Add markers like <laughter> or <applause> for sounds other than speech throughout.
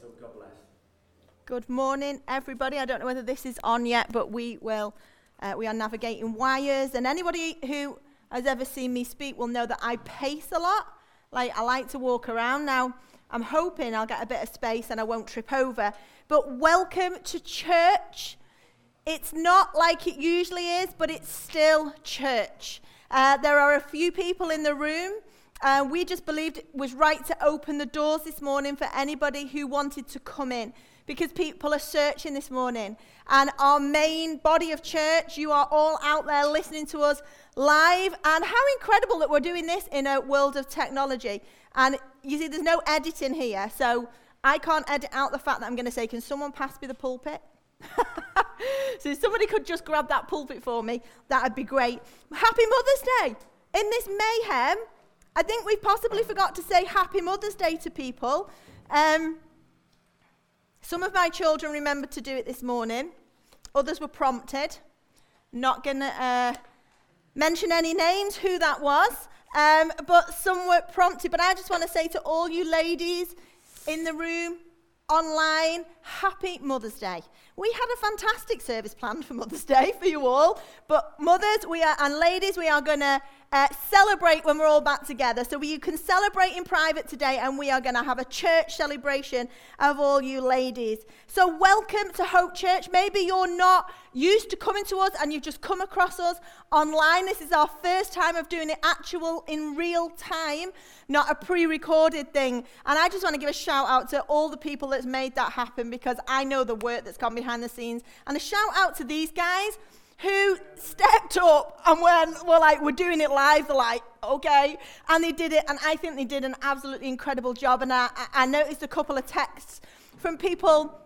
So God bless. Good morning, everybody. I don't know whether this is on yet, but we will. Uh, we are navigating wires, and anybody who has ever seen me speak will know that I pace a lot. Like I like to walk around. Now I'm hoping I'll get a bit of space and I won't trip over. But welcome to church. It's not like it usually is, but it's still church. Uh, there are a few people in the room. Uh, we just believed it was right to open the doors this morning for anybody who wanted to come in because people are searching this morning. And our main body of church, you are all out there listening to us live. And how incredible that we're doing this in a world of technology. And you see, there's no editing here. So I can't edit out the fact that I'm going to say, Can someone pass me the pulpit? <laughs> so if somebody could just grab that pulpit for me, that'd be great. Happy Mother's Day. In this mayhem, I think we possibly forgot to say Happy Mother's Day to people. Um, some of my children remembered to do it this morning. Others were prompted. Not going to uh, mention any names who that was, um, but some were prompted. But I just want to say to all you ladies in the room, online, happy Mother's Day. We had a fantastic service planned for Mother's Day for you all, but mothers, we are and ladies, we are going to uh, celebrate when we're all back together. So you can celebrate in private today, and we are going to have a church celebration of all you ladies. So welcome to Hope Church. Maybe you're not used to coming to us and you've just come across us online. This is our first time of doing it actual in real time, not a pre-recorded thing. And I just want to give a shout out to all the people that's made that happen because I know the work that's gone behind the scenes. And a shout out to these guys who stepped up and when we're like, we're doing it live, they're like, okay. And they did it, and I think they did an absolutely incredible job. And I, I noticed a couple of texts from people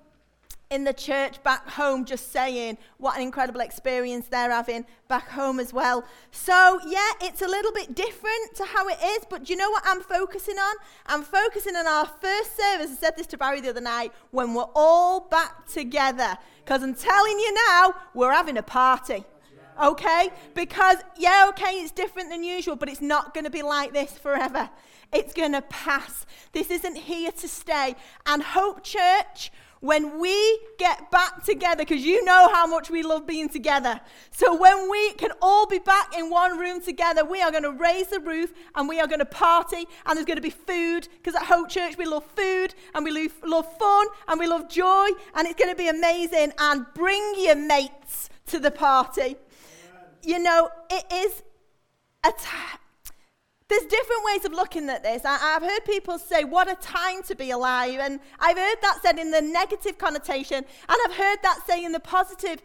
in the church back home just saying what an incredible experience they're having back home as well. So, yeah, it's a little bit different to how it is, but do you know what I'm focusing on? I'm focusing on our first service. I said this to Barry the other night when we're all back together. Because I'm telling you now, we're having a party. Okay? Because, yeah, okay, it's different than usual, but it's not going to be like this forever. It's going to pass. This isn't here to stay. And Hope Church, when we get back together, because you know how much we love being together. So when we can all be back in one room together, we are going to raise the roof and we are going to party and there's going to be food because at Hope Church we love food and we love, love fun and we love joy and it's going to be amazing. And bring your mates to the party. You know, it is a, t- there's different ways of looking at this. I, have heard people say, what a time to be alive. And I've heard that said in the negative connotation, and I've heard that say in the positive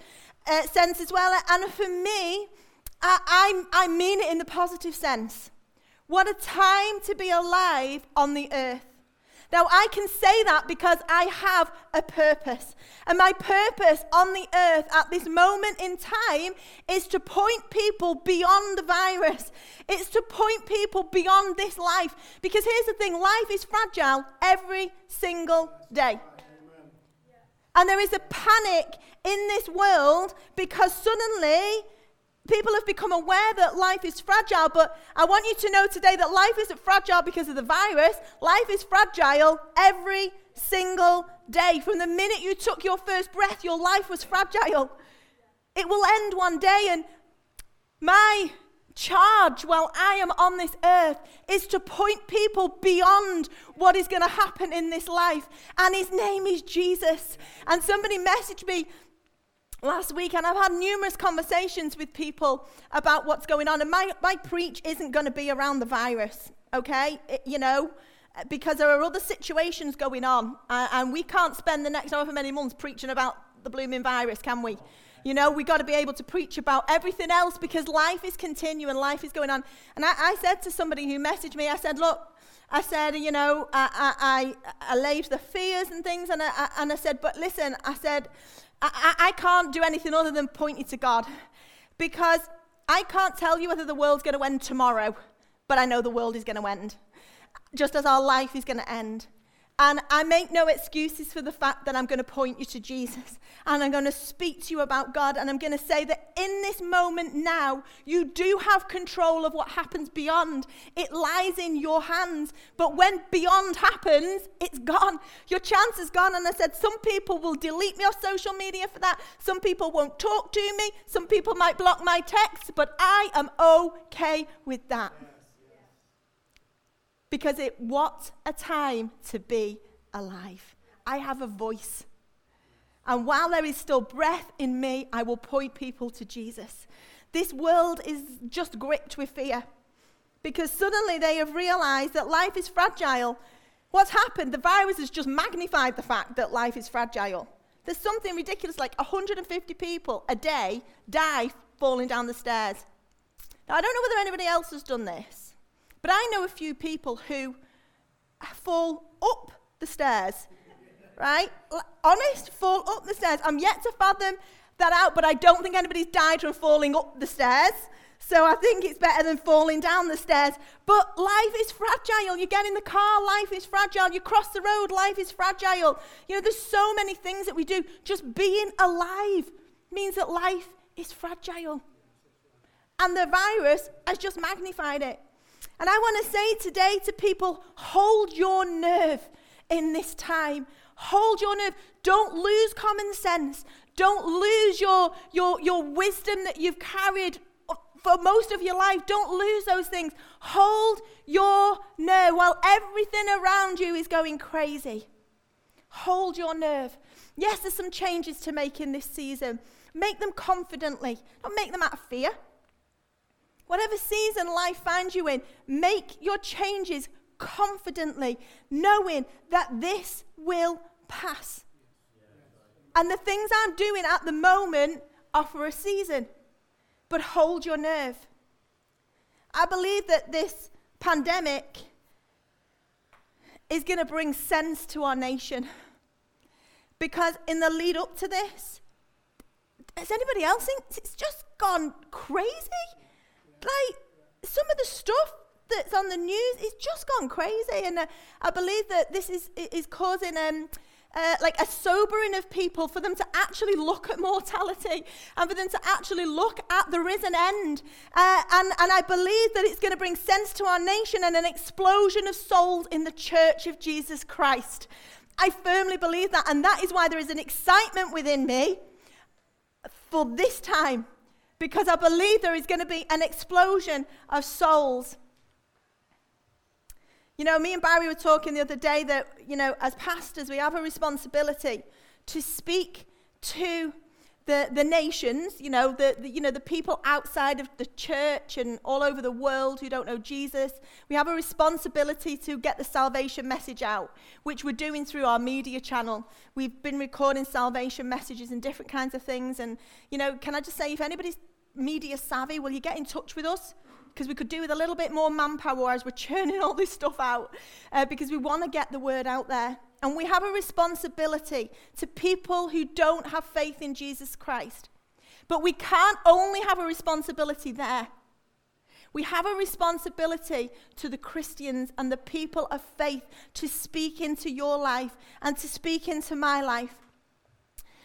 uh, sense as well. And for me, I, I, I mean it in the positive sense. What a time to be alive on the earth. Now, I can say that because I have a purpose. And my purpose on the earth at this moment in time is to point people beyond the virus. It's to point people beyond this life. Because here's the thing life is fragile every single day. And there is a panic in this world because suddenly People have become aware that life is fragile, but I want you to know today that life isn't fragile because of the virus. Life is fragile every single day. From the minute you took your first breath, your life was fragile. It will end one day, and my charge while I am on this earth is to point people beyond what is going to happen in this life. And his name is Jesus. And somebody messaged me last week, and I've had numerous conversations with people about what's going on. And my, my preach isn't going to be around the virus, okay? It, you know, because there are other situations going on, and we can't spend the next however many months preaching about the blooming virus, can we? You know, we've got to be able to preach about everything else because life is continuing, life is going on. And I, I said to somebody who messaged me, I said, look, I said, you know, I, I, I allayed the fears and things, and I, and I said, but listen, I said, I, I can't do anything other than point you to God because I can't tell you whether the world's going to end tomorrow, but I know the world is going to end, just as our life is going to end. And I make no excuses for the fact that I'm going to point you to Jesus and I'm going to speak to you about God and I'm going to say that in this moment now, you do have control of what happens beyond. It lies in your hands. But when beyond happens, it's gone. Your chance is gone. And I said, some people will delete me off social media for that. Some people won't talk to me. Some people might block my texts, but I am okay with that. Because it what a time to be alive. I have a voice. And while there is still breath in me, I will point people to Jesus. This world is just gripped with fear because suddenly they have realized that life is fragile. What's happened? The virus has just magnified the fact that life is fragile. There's something ridiculous like 150 people a day die falling down the stairs. Now, I don't know whether anybody else has done this. But I know a few people who fall up the stairs, right? Honest, fall up the stairs. I'm yet to fathom that out, but I don't think anybody's died from falling up the stairs. So I think it's better than falling down the stairs. But life is fragile. You get in the car, life is fragile. You cross the road, life is fragile. You know, there's so many things that we do. Just being alive means that life is fragile. And the virus has just magnified it. And I want to say today to people hold your nerve in this time. Hold your nerve. Don't lose common sense. Don't lose your, your, your wisdom that you've carried for most of your life. Don't lose those things. Hold your nerve while everything around you is going crazy. Hold your nerve. Yes, there's some changes to make in this season. Make them confidently, don't make them out of fear. Whatever season life finds you in, make your changes confidently, knowing that this will pass. And the things I'm doing at the moment are for a season, but hold your nerve. I believe that this pandemic is going to bring sense to our nation. Because in the lead up to this, has anybody else it's just gone crazy? Like some of the stuff that's on the news is just gone crazy, and uh, I believe that this is is causing um. Uh, like a sobering of people for them to actually look at mortality and for them to actually look at the risen end. Uh, and, and I believe that it's going to bring sense to our nation and an explosion of souls in the church of Jesus Christ. I firmly believe that, and that is why there is an excitement within me for this time because I believe there is going to be an explosion of souls. You know, me and Barry were talking the other day that, you know, as pastors, we have a responsibility to speak to the, the nations, you know the, the, you know, the people outside of the church and all over the world who don't know Jesus. We have a responsibility to get the salvation message out, which we're doing through our media channel. We've been recording salvation messages and different kinds of things. And, you know, can I just say, if anybody's media savvy, will you get in touch with us? Because we could do with a little bit more manpower as we're <laughs> churning all this stuff out, uh, because we want to get the word out there. And we have a responsibility to people who don't have faith in Jesus Christ. But we can't only have a responsibility there. We have a responsibility to the Christians and the people of faith to speak into your life and to speak into my life.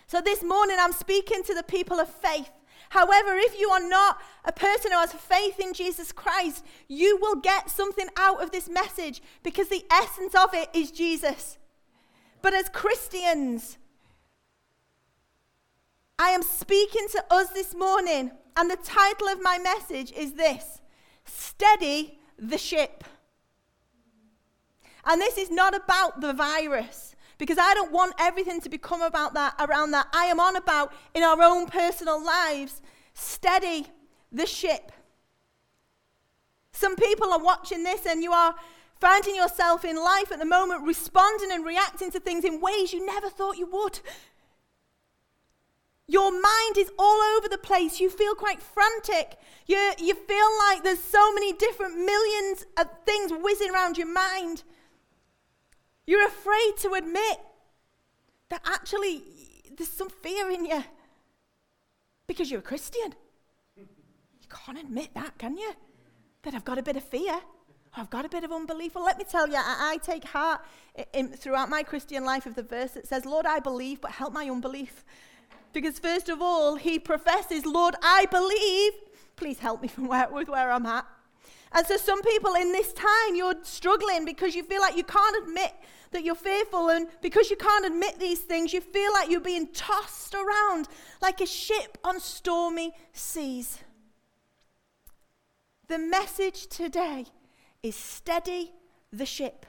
So this morning, I'm speaking to the people of faith. However, if you are not a person who has faith in Jesus Christ, you will get something out of this message because the essence of it is Jesus. But as Christians, I am speaking to us this morning, and the title of my message is this Steady the Ship. And this is not about the virus because I don't want everything to become about that around that. I am on about in our own personal lives, steady the ship. Some people are watching this and you are finding yourself in life at the moment responding and reacting to things in ways you never thought you would. Your mind is all over the place. You feel quite frantic. You, you feel like there's so many different millions of things whizzing around your mind. You're afraid to admit that actually there's some fear in you because you're a Christian. You can't admit that, can you? That I've got a bit of fear. I've got a bit of unbelief. Well, let me tell you, I, I take heart in, throughout my Christian life of the verse that says, Lord, I believe, but help my unbelief. Because first of all, he professes, Lord, I believe. Please help me from where, with where I'm at. And so, some people in this time, you're struggling because you feel like you can't admit that you're fearful. And because you can't admit these things, you feel like you're being tossed around like a ship on stormy seas. The message today is steady the ship.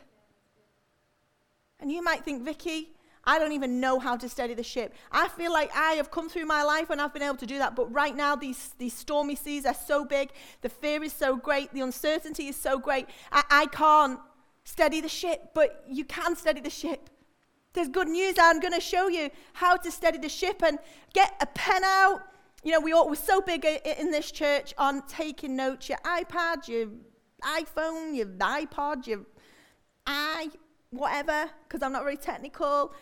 And you might think, Vicky, I don't even know how to steady the ship. I feel like I have come through my life and I've been able to do that. But right now, these, these stormy seas are so big. The fear is so great. The uncertainty is so great. I, I can't steady the ship, but you can steady the ship. There's good news. I'm going to show you how to steady the ship and get a pen out. You know, we all, we're so big in this church on taking notes. Your iPad, your iPhone, your iPod, your i whatever, because I'm not very technical.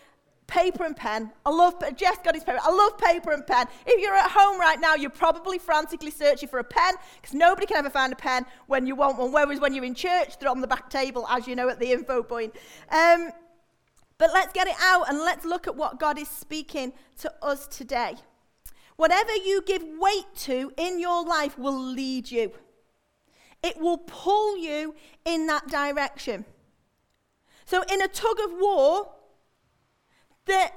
Paper and pen. I love, Jess got his paper. I love paper and pen. If you're at home right now, you're probably frantically searching for a pen because nobody can ever find a pen when you want one. Whereas when you're in church, they're on the back table, as you know, at the info point. Um, but let's get it out and let's look at what God is speaking to us today. Whatever you give weight to in your life will lead you, it will pull you in that direction. So, in a tug of war, the,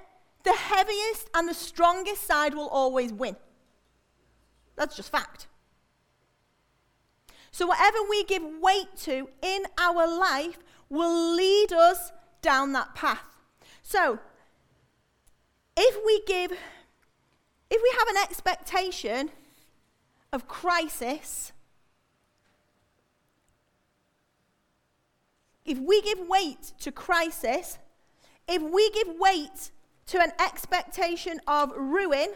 the heaviest and the strongest side will always win. That's just fact. So, whatever we give weight to in our life will lead us down that path. So, if we give, if we have an expectation of crisis, if we give weight to crisis, if we give weight to an expectation of ruin,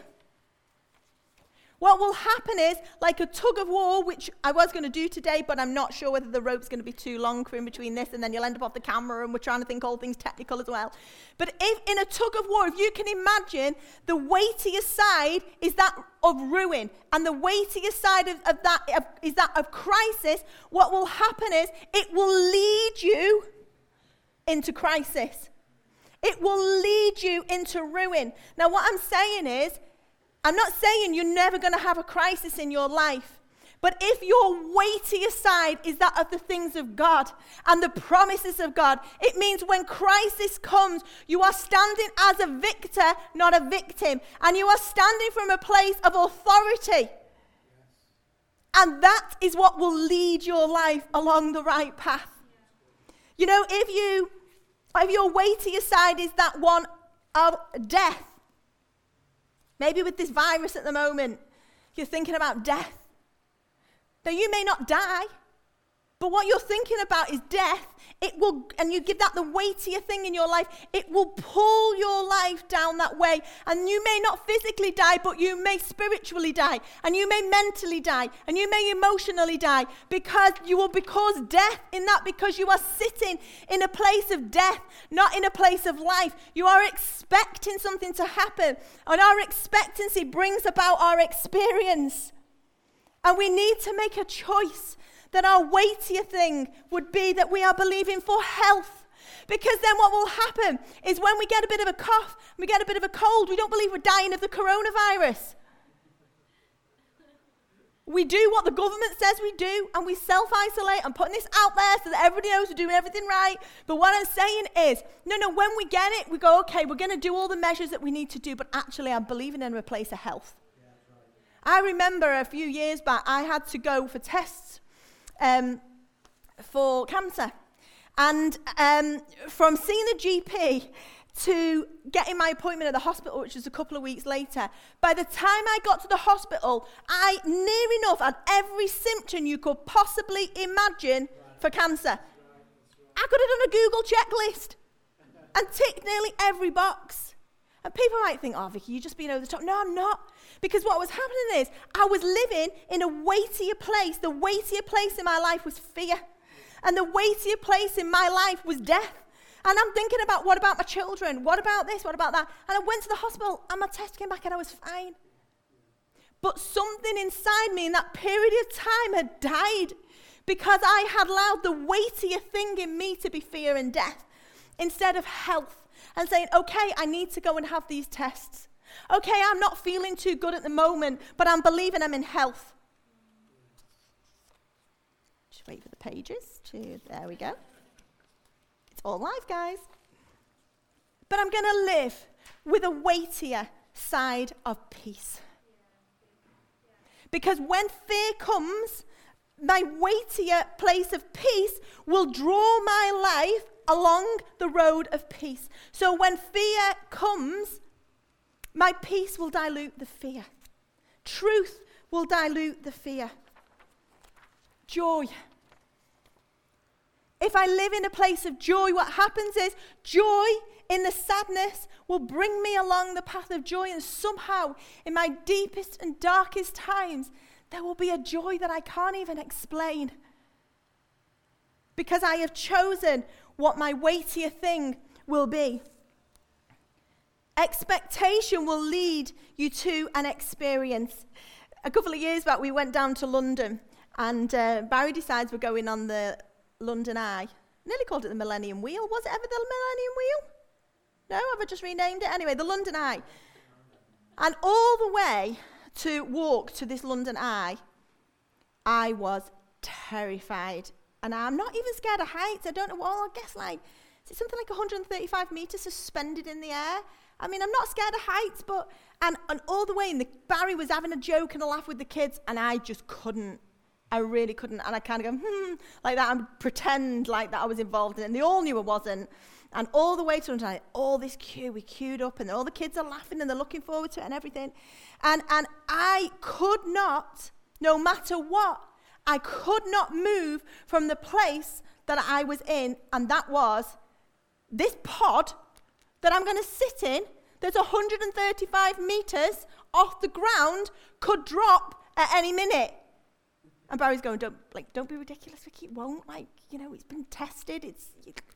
what will happen is, like a tug of war, which I was going to do today, but I'm not sure whether the rope's going to be too long for in between this, and then you'll end up off the camera, and we're trying to think all things technical as well. But if in a tug of war, if you can imagine, the weightier side is that of ruin, and the weightier side of, of that of, is that of crisis, what will happen is it will lead you into crisis. It will lead you into ruin. Now, what I'm saying is, I'm not saying you're never going to have a crisis in your life. But if your weightier side is that of the things of God and the promises of God, it means when crisis comes, you are standing as a victor, not a victim. And you are standing from a place of authority. And that is what will lead your life along the right path. You know, if you if your weightier side is that one of death, Maybe with this virus at the moment, you're thinking about death. Now, you may not die, but what you're thinking about is death. It will, and you give that the weightier thing in your life, it will pull your life down that way. And you may not physically die, but you may spiritually die, and you may mentally die, and you may emotionally die because you will be cause death in that because you are sitting in a place of death, not in a place of life. You are expecting something to happen, and our expectancy brings about our experience. And we need to make a choice that our weightier thing would be that we are believing for health. Because then what will happen is when we get a bit of a cough, we get a bit of a cold, we don't believe we're dying of the coronavirus. We do what the government says we do, and we self isolate. I'm putting this out there so that everybody knows we're doing everything right. But what I'm saying is, no, no, when we get it, we go, okay, we're going to do all the measures that we need to do, but actually, I'm believing in a place of health. I remember a few years back, I had to go for tests um, for cancer. And um, from seeing the GP to getting my appointment at the hospital, which was a couple of weeks later, by the time I got to the hospital, I near enough had every symptom you could possibly imagine for cancer. I could have done a Google checklist and ticked nearly every box. And people might think, oh, Vicky, you're just being over the top. No, I'm not. Because what was happening is I was living in a weightier place. The weightier place in my life was fear. And the weightier place in my life was death. And I'm thinking about what about my children? What about this? What about that? And I went to the hospital and my test came back and I was fine. But something inside me in that period of time had died because I had allowed the weightier thing in me to be fear and death instead of health and saying, okay, I need to go and have these tests. Okay, I'm not feeling too good at the moment, but I'm believing I'm in health. Just wait for the pages to, there we go. It's all live, guys. But I'm going to live with a weightier side of peace. Because when fear comes, my weightier place of peace will draw my life along the road of peace. So when fear comes, my peace will dilute the fear. Truth will dilute the fear. Joy. If I live in a place of joy, what happens is joy in the sadness will bring me along the path of joy. And somehow, in my deepest and darkest times, there will be a joy that I can't even explain. Because I have chosen what my weightier thing will be. Expectation will lead you to an experience. A couple of years back, we went down to London, and uh, Barry decides we're going on the London Eye. Nearly called it the Millennium Wheel. Was it ever the Millennium Wheel? No, have I just renamed it? Anyway, the London Eye. And all the way to walk to this London Eye, I was terrified. And I'm not even scared of heights. I don't know. Well, I guess like, is it something like 135 meters suspended in the air? I mean, I'm not scared of heights, but, and, and all the way, in the, Barry was having a joke and a laugh with the kids, and I just couldn't. I really couldn't. And I kind of go, hmm, like that, and pretend like that I was involved in it. And they all knew I wasn't. And all the way to until all this queue, we queued up, and all the kids are laughing and they're looking forward to it and everything. And, and I could not, no matter what, I could not move from the place that I was in, and that was this pod that I'm going to sit in that's 135 meters off the ground could drop at any minute. And Barry's going, don't, like, don't be ridiculous, Vicky. It won't. Like, you know, it's been tested. It's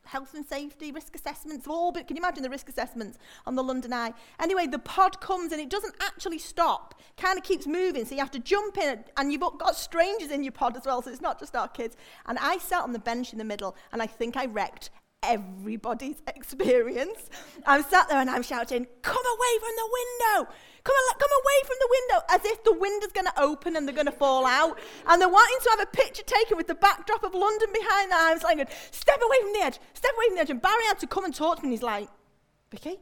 health and safety, risk assessments, all. But can you imagine the risk assessments on the London Eye? Anyway, the pod comes and it doesn't actually stop. Kind of keeps moving. So you have to jump in, and you've got strangers in your pod as well. So it's not just our kids. And I sat on the bench in the middle, and I think I wrecked everybody's <laughs> experience. I'm sat there and I'm shouting, Come away from the window! Come, on, come away from the window! As if the window's going to open and they're going to fall out. And they're wanting to have a picture taken with the backdrop of London behind them. I was like, Step away from the edge! Step away from the edge! And Barry had to come and talk to me, and he's like, Vicky,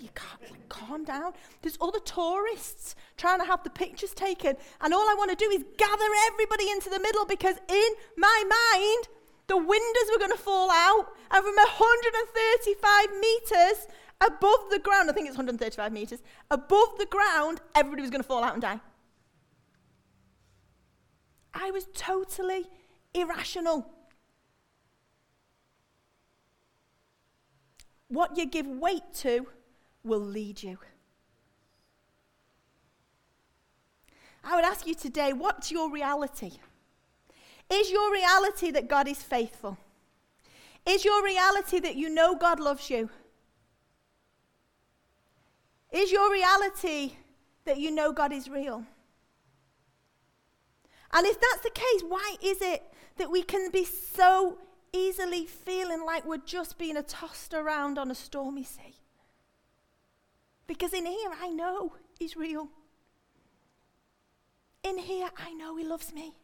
you can't like, calm down. There's other tourists trying to have the pictures taken, and all I want to do is gather everybody into the middle because in my mind, the windows were going to fall out, and from 135 meters above the ground, I think it's 135 meters, above the ground, everybody was going to fall out and die. I was totally irrational. What you give weight to will lead you. I would ask you today what's your reality? Is your reality that God is faithful? Is your reality that you know God loves you? Is your reality that you know God is real? And if that's the case, why is it that we can be so easily feeling like we're just being tossed around on a stormy sea? Because in here, I know He's real. In here, I know He loves me.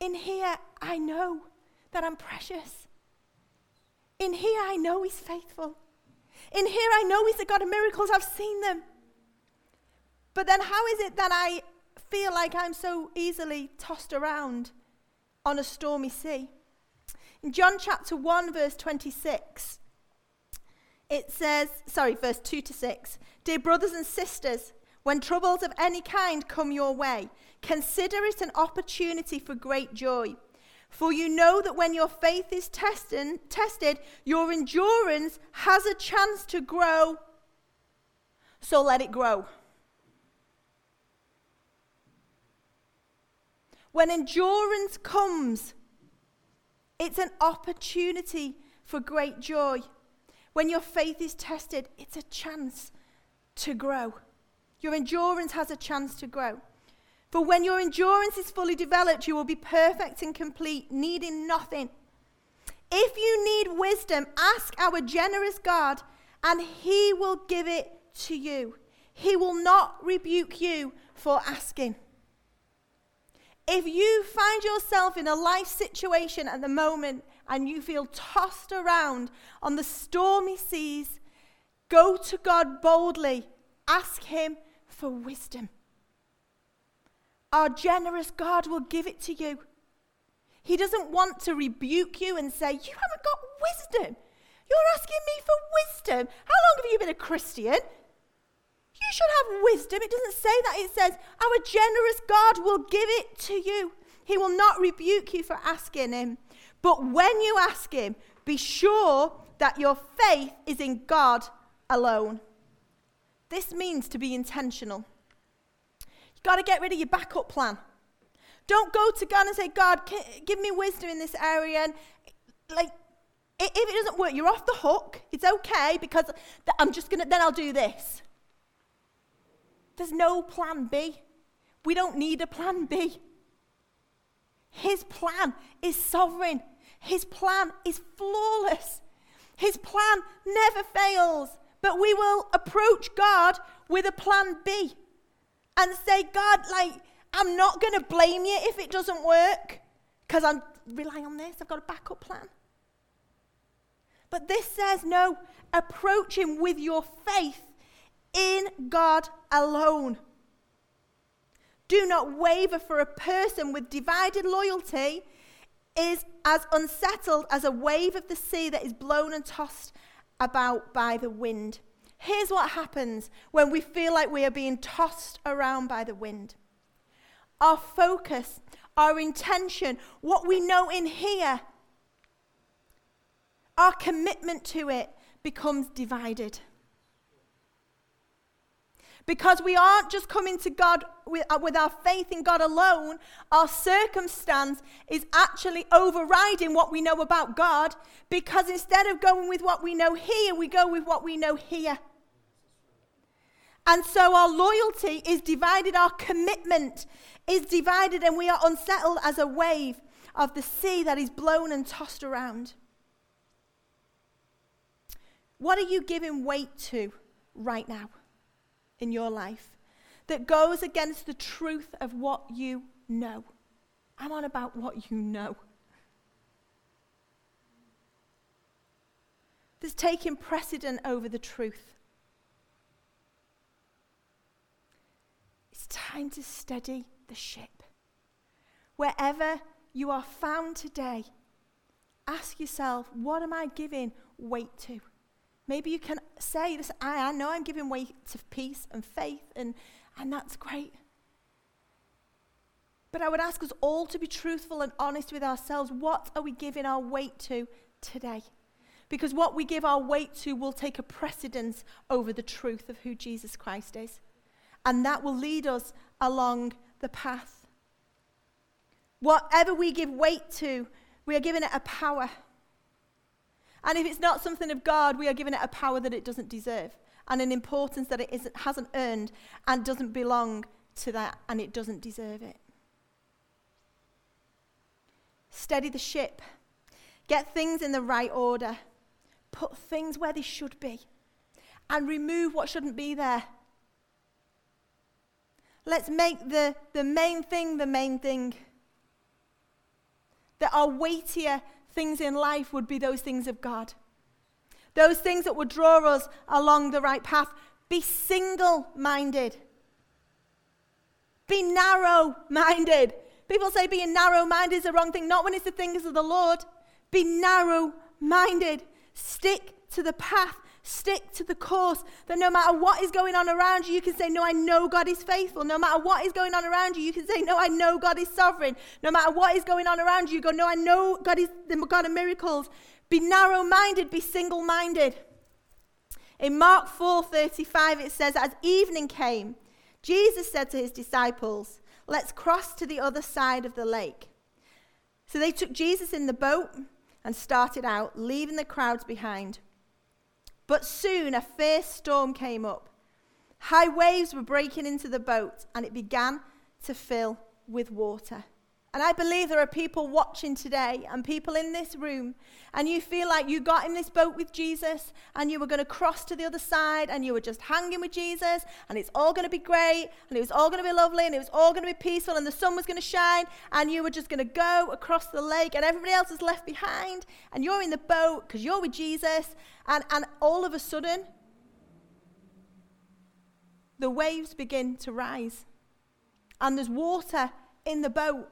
In here, I know that I'm precious. In here, I know He's faithful. In here, I know He's the God of miracles. I've seen them. But then, how is it that I feel like I'm so easily tossed around on a stormy sea? In John chapter 1, verse 26, it says, sorry, verse 2 to 6 Dear brothers and sisters, when troubles of any kind come your way, consider it an opportunity for great joy. For you know that when your faith is tested, tested, your endurance has a chance to grow. So let it grow. When endurance comes, it's an opportunity for great joy. When your faith is tested, it's a chance to grow. Your endurance has a chance to grow. For when your endurance is fully developed, you will be perfect and complete, needing nothing. If you need wisdom, ask our generous God, and He will give it to you. He will not rebuke you for asking. If you find yourself in a life situation at the moment and you feel tossed around on the stormy seas, go to God boldly. Ask Him for wisdom. Our generous God will give it to you. He doesn't want to rebuke you and say, You haven't got wisdom. You're asking me for wisdom. How long have you been a Christian? You should have wisdom. It doesn't say that. It says, Our generous God will give it to you. He will not rebuke you for asking Him. But when you ask Him, be sure that your faith is in God alone. This means to be intentional. You've got to get rid of your backup plan. Don't go to God and say, God, give me wisdom in this area. And like, if it doesn't work, you're off the hook. It's okay because I'm just going to, then I'll do this. There's no plan B. We don't need a plan B. His plan is sovereign. His plan is flawless. His plan never fails. But we will approach God with a plan B and say, God, like, I'm not going to blame you if it doesn't work because I'm relying on this. I've got a backup plan. But this says, no, approach Him with your faith in God alone. Do not waver, for a person with divided loyalty is as unsettled as a wave of the sea that is blown and tossed about by the wind. Here's what happens when we feel like we are being tossed around by the wind our focus, our intention, what we know in here, our commitment to it becomes divided. Because we aren't just coming to God with, uh, with, our faith in God alone, our circumstance is actually overriding what we know about God. Because instead of going with what we know here, we go with what we know here. And so our loyalty is divided, our commitment is divided, and we are unsettled as a wave of the sea that is blown and tossed around. What are you giving weight to right now in your life that goes against the truth of what you know? I'm on about what you know. That's taking precedent over the truth. It's time to steady the ship. Wherever you are found today, ask yourself, what am I giving weight to? Maybe you can say this, I, I know I'm giving weight to peace and faith, and, and that's great. But I would ask us all to be truthful and honest with ourselves. What are we giving our weight to today? Because what we give our weight to will take a precedence over the truth of who Jesus Christ is and that will lead us along the path. Whatever we give weight to, we are giving it a power. And if it's not something of God, we are giving it a power that it doesn't deserve and an importance that it hasn't earned and doesn't belong to that and it doesn't deserve it. Steady the ship. Get things in the right order. Put things where they should be. And remove what shouldn't be there. Let's make the, the main thing the main thing. That our weightier things in life would be those things of God. Those things that would draw us along the right path. Be single minded. Be narrow minded. People say being narrow minded is the wrong thing, not when it's the things of the Lord. Be narrow minded. Stick to the path Stick to the course that no matter what is going on around you, you can say, No, I know God is faithful. No matter what is going on around you, you can say, No, I know God is sovereign. No matter what is going on around you, you go, No, I know God is the God of miracles. Be narrow minded, be single minded. In Mark 4:35 it says as evening came Jesus said to his disciples let's cross to the other side of the lake. So they took Jesus in the boat and started out leaving the crowds behind. But soon a fierce storm came up. High waves were breaking into the boat, and it began to fill with water. And I believe there are people watching today and people in this room, and you feel like you got in this boat with Jesus and you were going to cross to the other side and you were just hanging with Jesus and it's all going to be great and it was all going to be lovely and it was all going to be peaceful and the sun was going to shine and you were just going to go across the lake and everybody else is left behind and you're in the boat because you're with Jesus and, and all of a sudden the waves begin to rise and there's water in the boat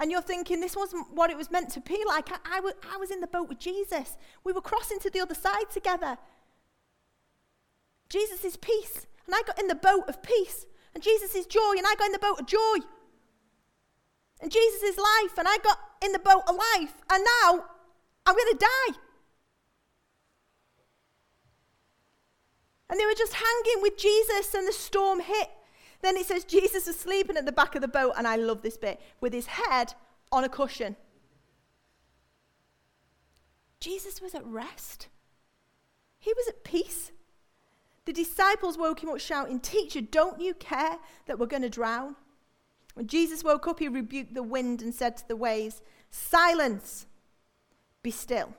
and you're thinking, this wasn't what it was meant to be like. I, I, w- I was in the boat with Jesus. We were crossing to the other side together. Jesus is peace, and I got in the boat of peace. And Jesus is joy, and I got in the boat of joy. And Jesus is life, and I got in the boat of life. And now I'm going to die. And they were just hanging with Jesus, and the storm hit. Then it says Jesus was sleeping at the back of the boat, and I love this bit, with his head on a cushion. Jesus was at rest. He was at peace. The disciples woke him up shouting, Teacher, don't you care that we're going to drown? When Jesus woke up, he rebuked the wind and said to the waves, Silence, be still.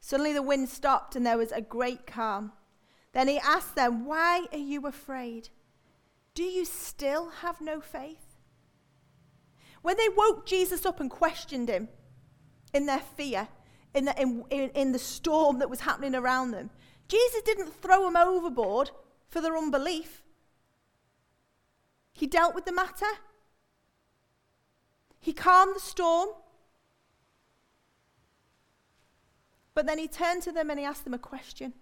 Suddenly the wind stopped and there was a great calm. Then he asked them, Why are you afraid? Do you still have no faith? When they woke Jesus up and questioned him in their fear, in the, in, in, in the storm that was happening around them, Jesus didn't throw them overboard for their unbelief. He dealt with the matter. He calmed the storm. But then he turned to them and he asked them a question.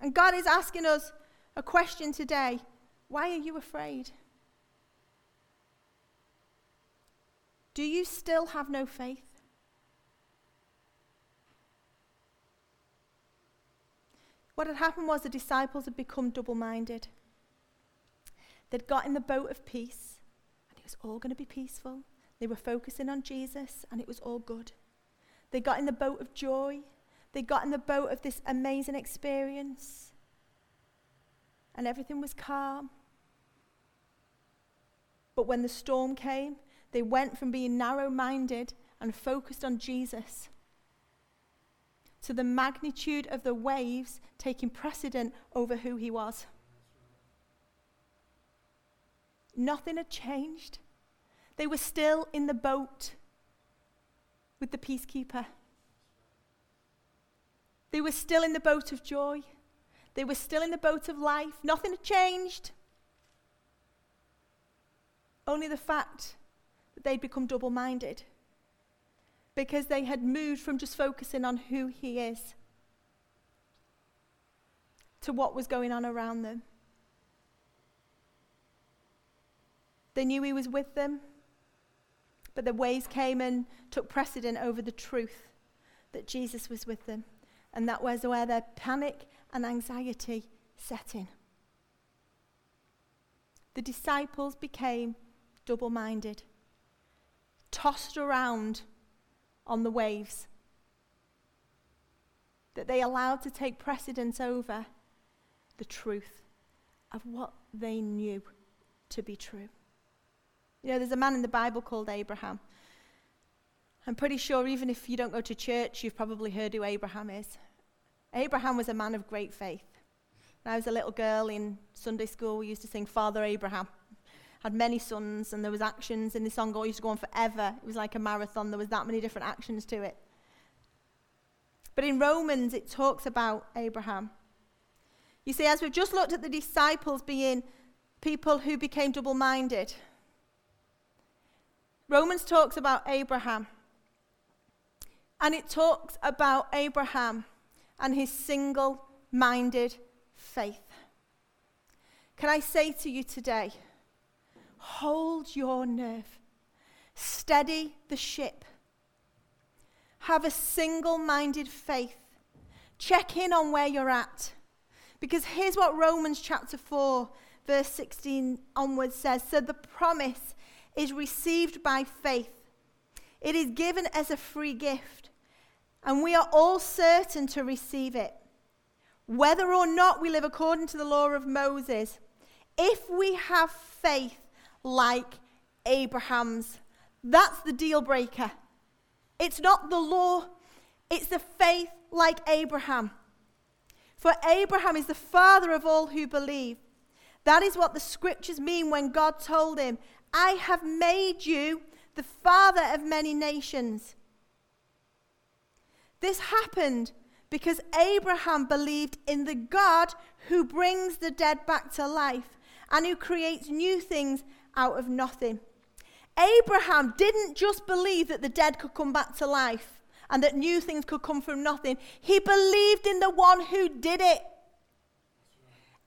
And God is asking us a question today Why are you afraid? Do you still have no faith? What had happened was the disciples had become double minded. They'd got in the boat of peace, and it was all going to be peaceful. They were focusing on Jesus, and it was all good. They got in the boat of joy. They got in the boat of this amazing experience and everything was calm. But when the storm came, they went from being narrow minded and focused on Jesus to the magnitude of the waves taking precedent over who he was. Nothing had changed. They were still in the boat with the peacekeeper. They were still in the boat of joy. They were still in the boat of life. Nothing had changed. Only the fact that they'd become double minded because they had moved from just focusing on who He is to what was going on around them. They knew He was with them, but the ways came and took precedent over the truth that Jesus was with them. And that was where their panic and anxiety set in. The disciples became double minded, tossed around on the waves, that they allowed to take precedence over the truth of what they knew to be true. You know, there's a man in the Bible called Abraham. I'm pretty sure, even if you don't go to church, you've probably heard who Abraham is. Abraham was a man of great faith. When I was a little girl in Sunday school, we used to sing Father Abraham. Had many sons, and there was actions in the song that used to go on forever. It was like a marathon. There was that many different actions to it. But in Romans, it talks about Abraham. You see, as we've just looked at the disciples being people who became double minded, Romans talks about Abraham. And it talks about Abraham and his single minded faith. Can I say to you today, hold your nerve, steady the ship, have a single minded faith, check in on where you're at. Because here's what Romans chapter 4, verse 16 onwards says. So the promise is received by faith, it is given as a free gift and we are all certain to receive it. Whether or not we live according to the law of Moses, if we have faith like Abraham's, that's the deal breaker. It's not the law, it's the faith like Abraham. For Abraham is the father of all who believe. That is what the scriptures mean when God told him, I have made you the father of many nations. This happened because Abraham believed in the God who brings the dead back to life and who creates new things out of nothing. Abraham didn't just believe that the dead could come back to life and that new things could come from nothing. He believed in the one who did it.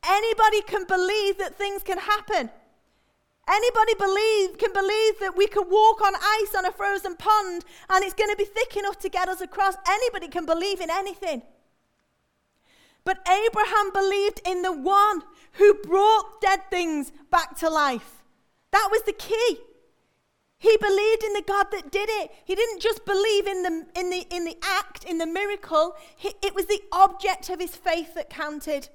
Anybody can believe that things can happen. Anybody believe can believe that we can walk on ice on a frozen pond and it's going to be thick enough to get us across. Anybody can believe in anything. But Abraham believed in the one who brought dead things back to life. That was the key. He believed in the God that did it. He didn't just believe in the, in the, in the act, in the miracle. He, it was the object of his faith that counted.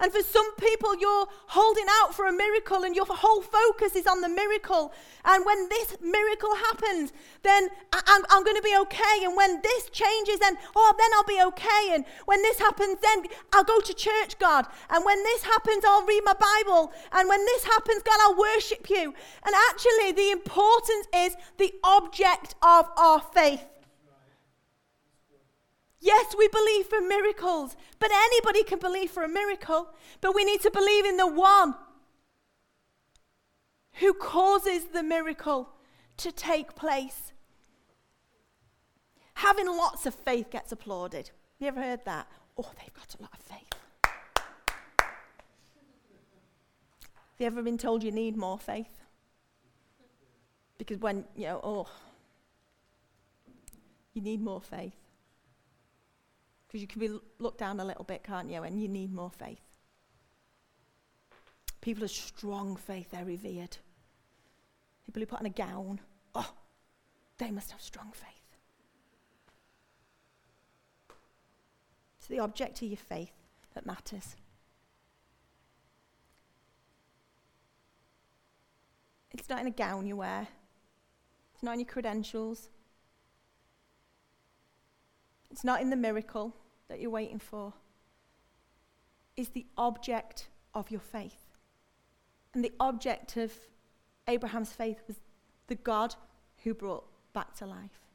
And for some people, you're holding out for a miracle and your whole focus is on the miracle. And when this miracle happens, then I, am going to be okay. And when this changes, then, oh, then I'll be okay. And when this happens, then I'll go to church, God. And when this happens, I'll read my Bible. And when this happens, God, I'll worship you. And actually, the importance is the object of our faith. Yes, we believe for miracles, but anybody can believe for a miracle. But we need to believe in the one who causes the miracle to take place. Having lots of faith gets applauded. Have you ever heard that? Oh, they've got a lot of faith. Have you ever been told you need more faith? Because when, you know, oh, you need more faith. Because you can be looked down a little bit, can't you? And you need more faith. People of strong faith, they're revered. People who put on a gown, oh, they must have strong faith. It's the object of your faith that matters. It's not in a gown you wear. It's not in your credentials. It's not in the miracle that you're waiting for. It's the object of your faith. And the object of Abraham's faith was the God who brought back to life,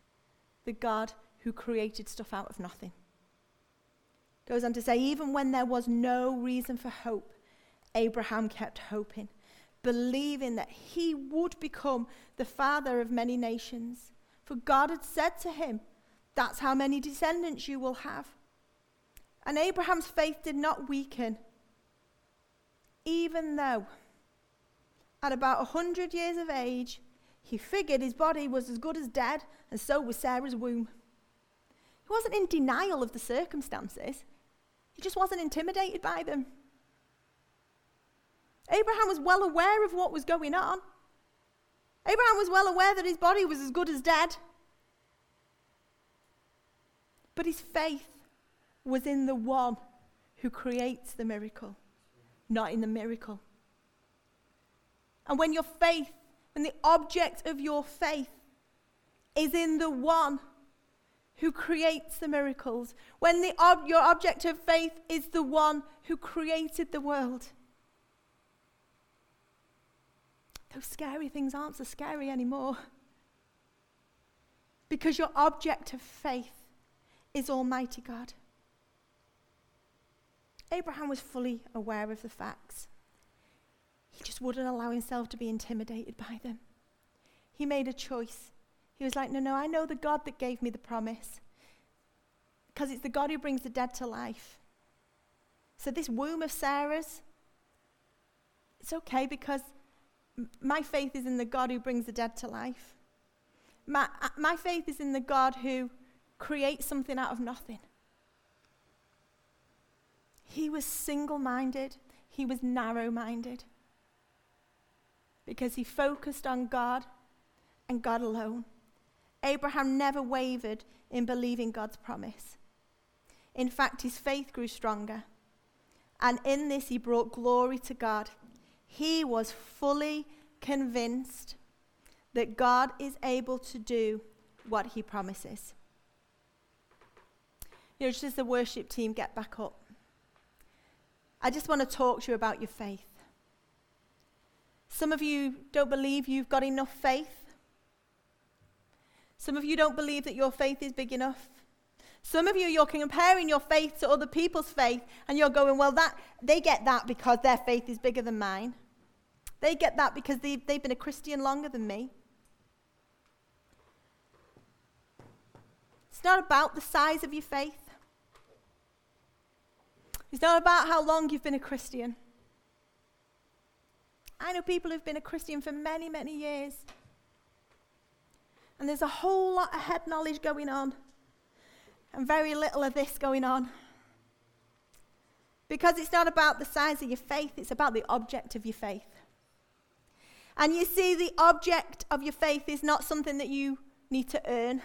the God who created stuff out of nothing. Goes on to say, even when there was no reason for hope, Abraham kept hoping, believing that he would become the father of many nations. For God had said to him, that's how many descendants you will have. And Abraham's faith did not weaken, even though at about 100 years of age, he figured his body was as good as dead, and so was Sarah's womb. He wasn't in denial of the circumstances, he just wasn't intimidated by them. Abraham was well aware of what was going on. Abraham was well aware that his body was as good as dead. But his faith was in the one who creates the miracle, not in the miracle. And when your faith, when the object of your faith is in the one who creates the miracles, when the ob- your object of faith is the one who created the world, those scary things aren't so scary anymore. Because your object of faith is Almighty God. Abraham was fully aware of the facts. He just wouldn't allow himself to be intimidated by them. He made a choice. He was like, No, no, I know the God that gave me the promise. Because it's the God who brings the dead to life. So, this womb of Sarah's, it's okay because my faith is in the God who brings the dead to life. My, uh, my faith is in the God who create something out of nothing. He was single minded, he was narrow minded because he focused on God and God alone. Abraham never wavered in believing God's promise. In fact, his faith grew stronger. And in this, he brought glory to God. he was fully convinced that God is able to do what he promises. You know, just as the worship team get back up, I just want to talk to you about your faith. Some of you don't believe you've got enough faith. Some of you don't believe that your faith is big enough. Some of you, you're comparing your faith to other people's faith, and you're going, well, that they get that because their faith is bigger than mine. They get that because they've, they've been a Christian longer than me. It's not about the size of your faith. It's not about how long you've been a Christian. I know people who've been a Christian for many, many years. And there's a whole lot of head knowledge going on, and very little of this going on. Because it's not about the size of your faith, it's about the object of your faith. And you see, the object of your faith is not something that you need to earn,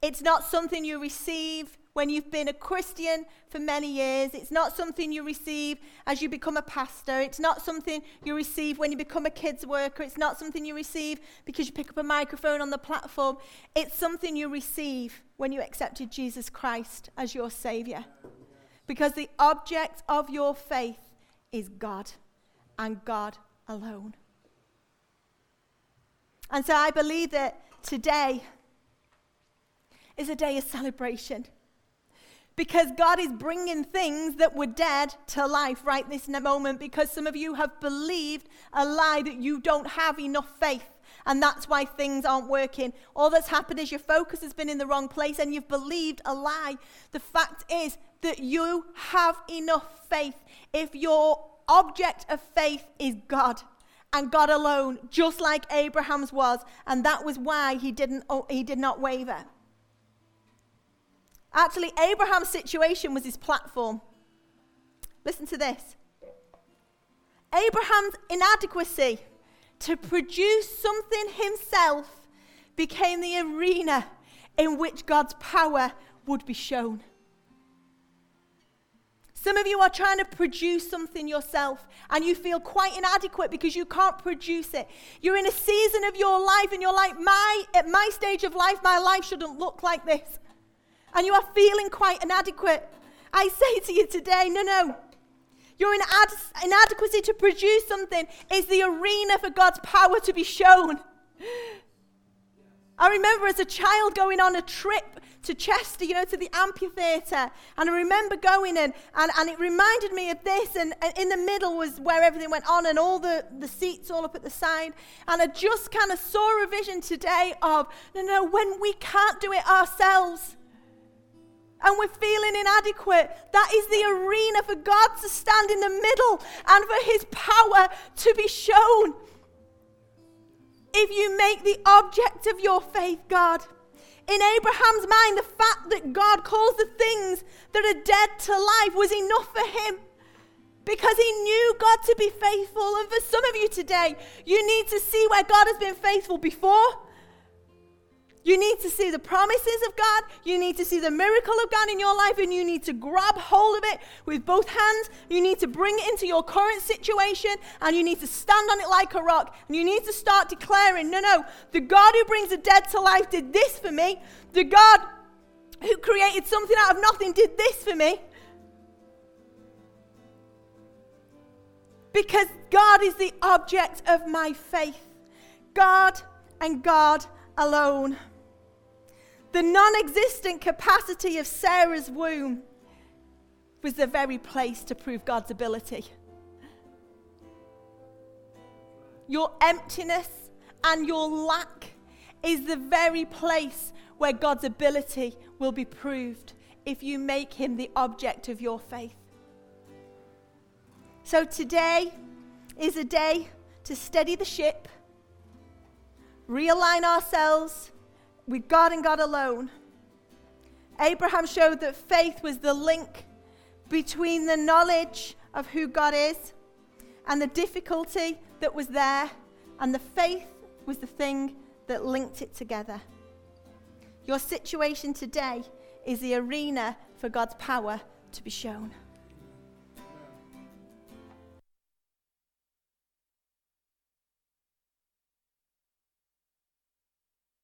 it's not something you receive when you've been a Christian for many years. It's not something you receive as you become a pastor. It's not something you receive when you become a kids worker. It's not something you receive because you pick up a microphone on the platform. It's something you receive when you accepted Jesus Christ as your Savior. Because the object of your faith is God and God alone. And so I believe that today is a day of celebration because God is bringing things that were dead to life right this moment because some of you have believed a lie that you don't have enough faith. And that's why things aren't working. All that's happened is your focus has been in the wrong place and you've believed a lie. The fact is that you have enough faith if your object of faith is God and God alone, just like Abraham's was. And that was why he, didn't, oh, he did not waver. Actually, Abraham's situation was his platform. Listen to this Abraham's inadequacy to produce something himself became the arena in which God's power would be shown. Some of you are trying to produce something yourself and you feel quite inadequate because you can't produce it. You're in a season of your life and you're like, my, at my stage of life, my life shouldn't look like this and you are feeling quite inadequate, I say to you today, no, no. Your inad- inadequacy to produce something is the arena for God's power to be shown. I remember as a child going on a trip to Chester, you know, to the amphitheatre. And I remember going in, and, and it reminded me of this. And, and in the middle was where everything went on, and all the, the seats all up at the side. And I just kind of saw a vision today of, no, no, when we can't do it ourselves, and we're feeling inadequate, that is the arena for God to stand in the middle and for His power to be shown. If you make the object of your faith God, in Abraham's mind, the fact that God calls the things that are dead to life was enough for him because he knew God to be faithful. And for some of you today, you need to see where God has been faithful before you need to see the promises of God. You need to see the miracle of God in your life, and you need to grab hold of it with both hands. You need to bring it into your current situation, and you need to stand on it like a rock. And you need to start declaring no, no, the God who brings the dead to life did this for me. The God who created something out of nothing did this for me. Because God is the object of my faith. God and God alone. The non existent capacity of Sarah's womb was the very place to prove God's ability. Your emptiness and your lack is the very place where God's ability will be proved if you make Him the object of your faith. So today is a day to steady the ship, realign ourselves with God and God alone. Abraham showed that faith was the link between the knowledge of who God is and the difficulty that was there, and the faith was the thing that linked it together. Your situation today is the arena for God's power to be shown.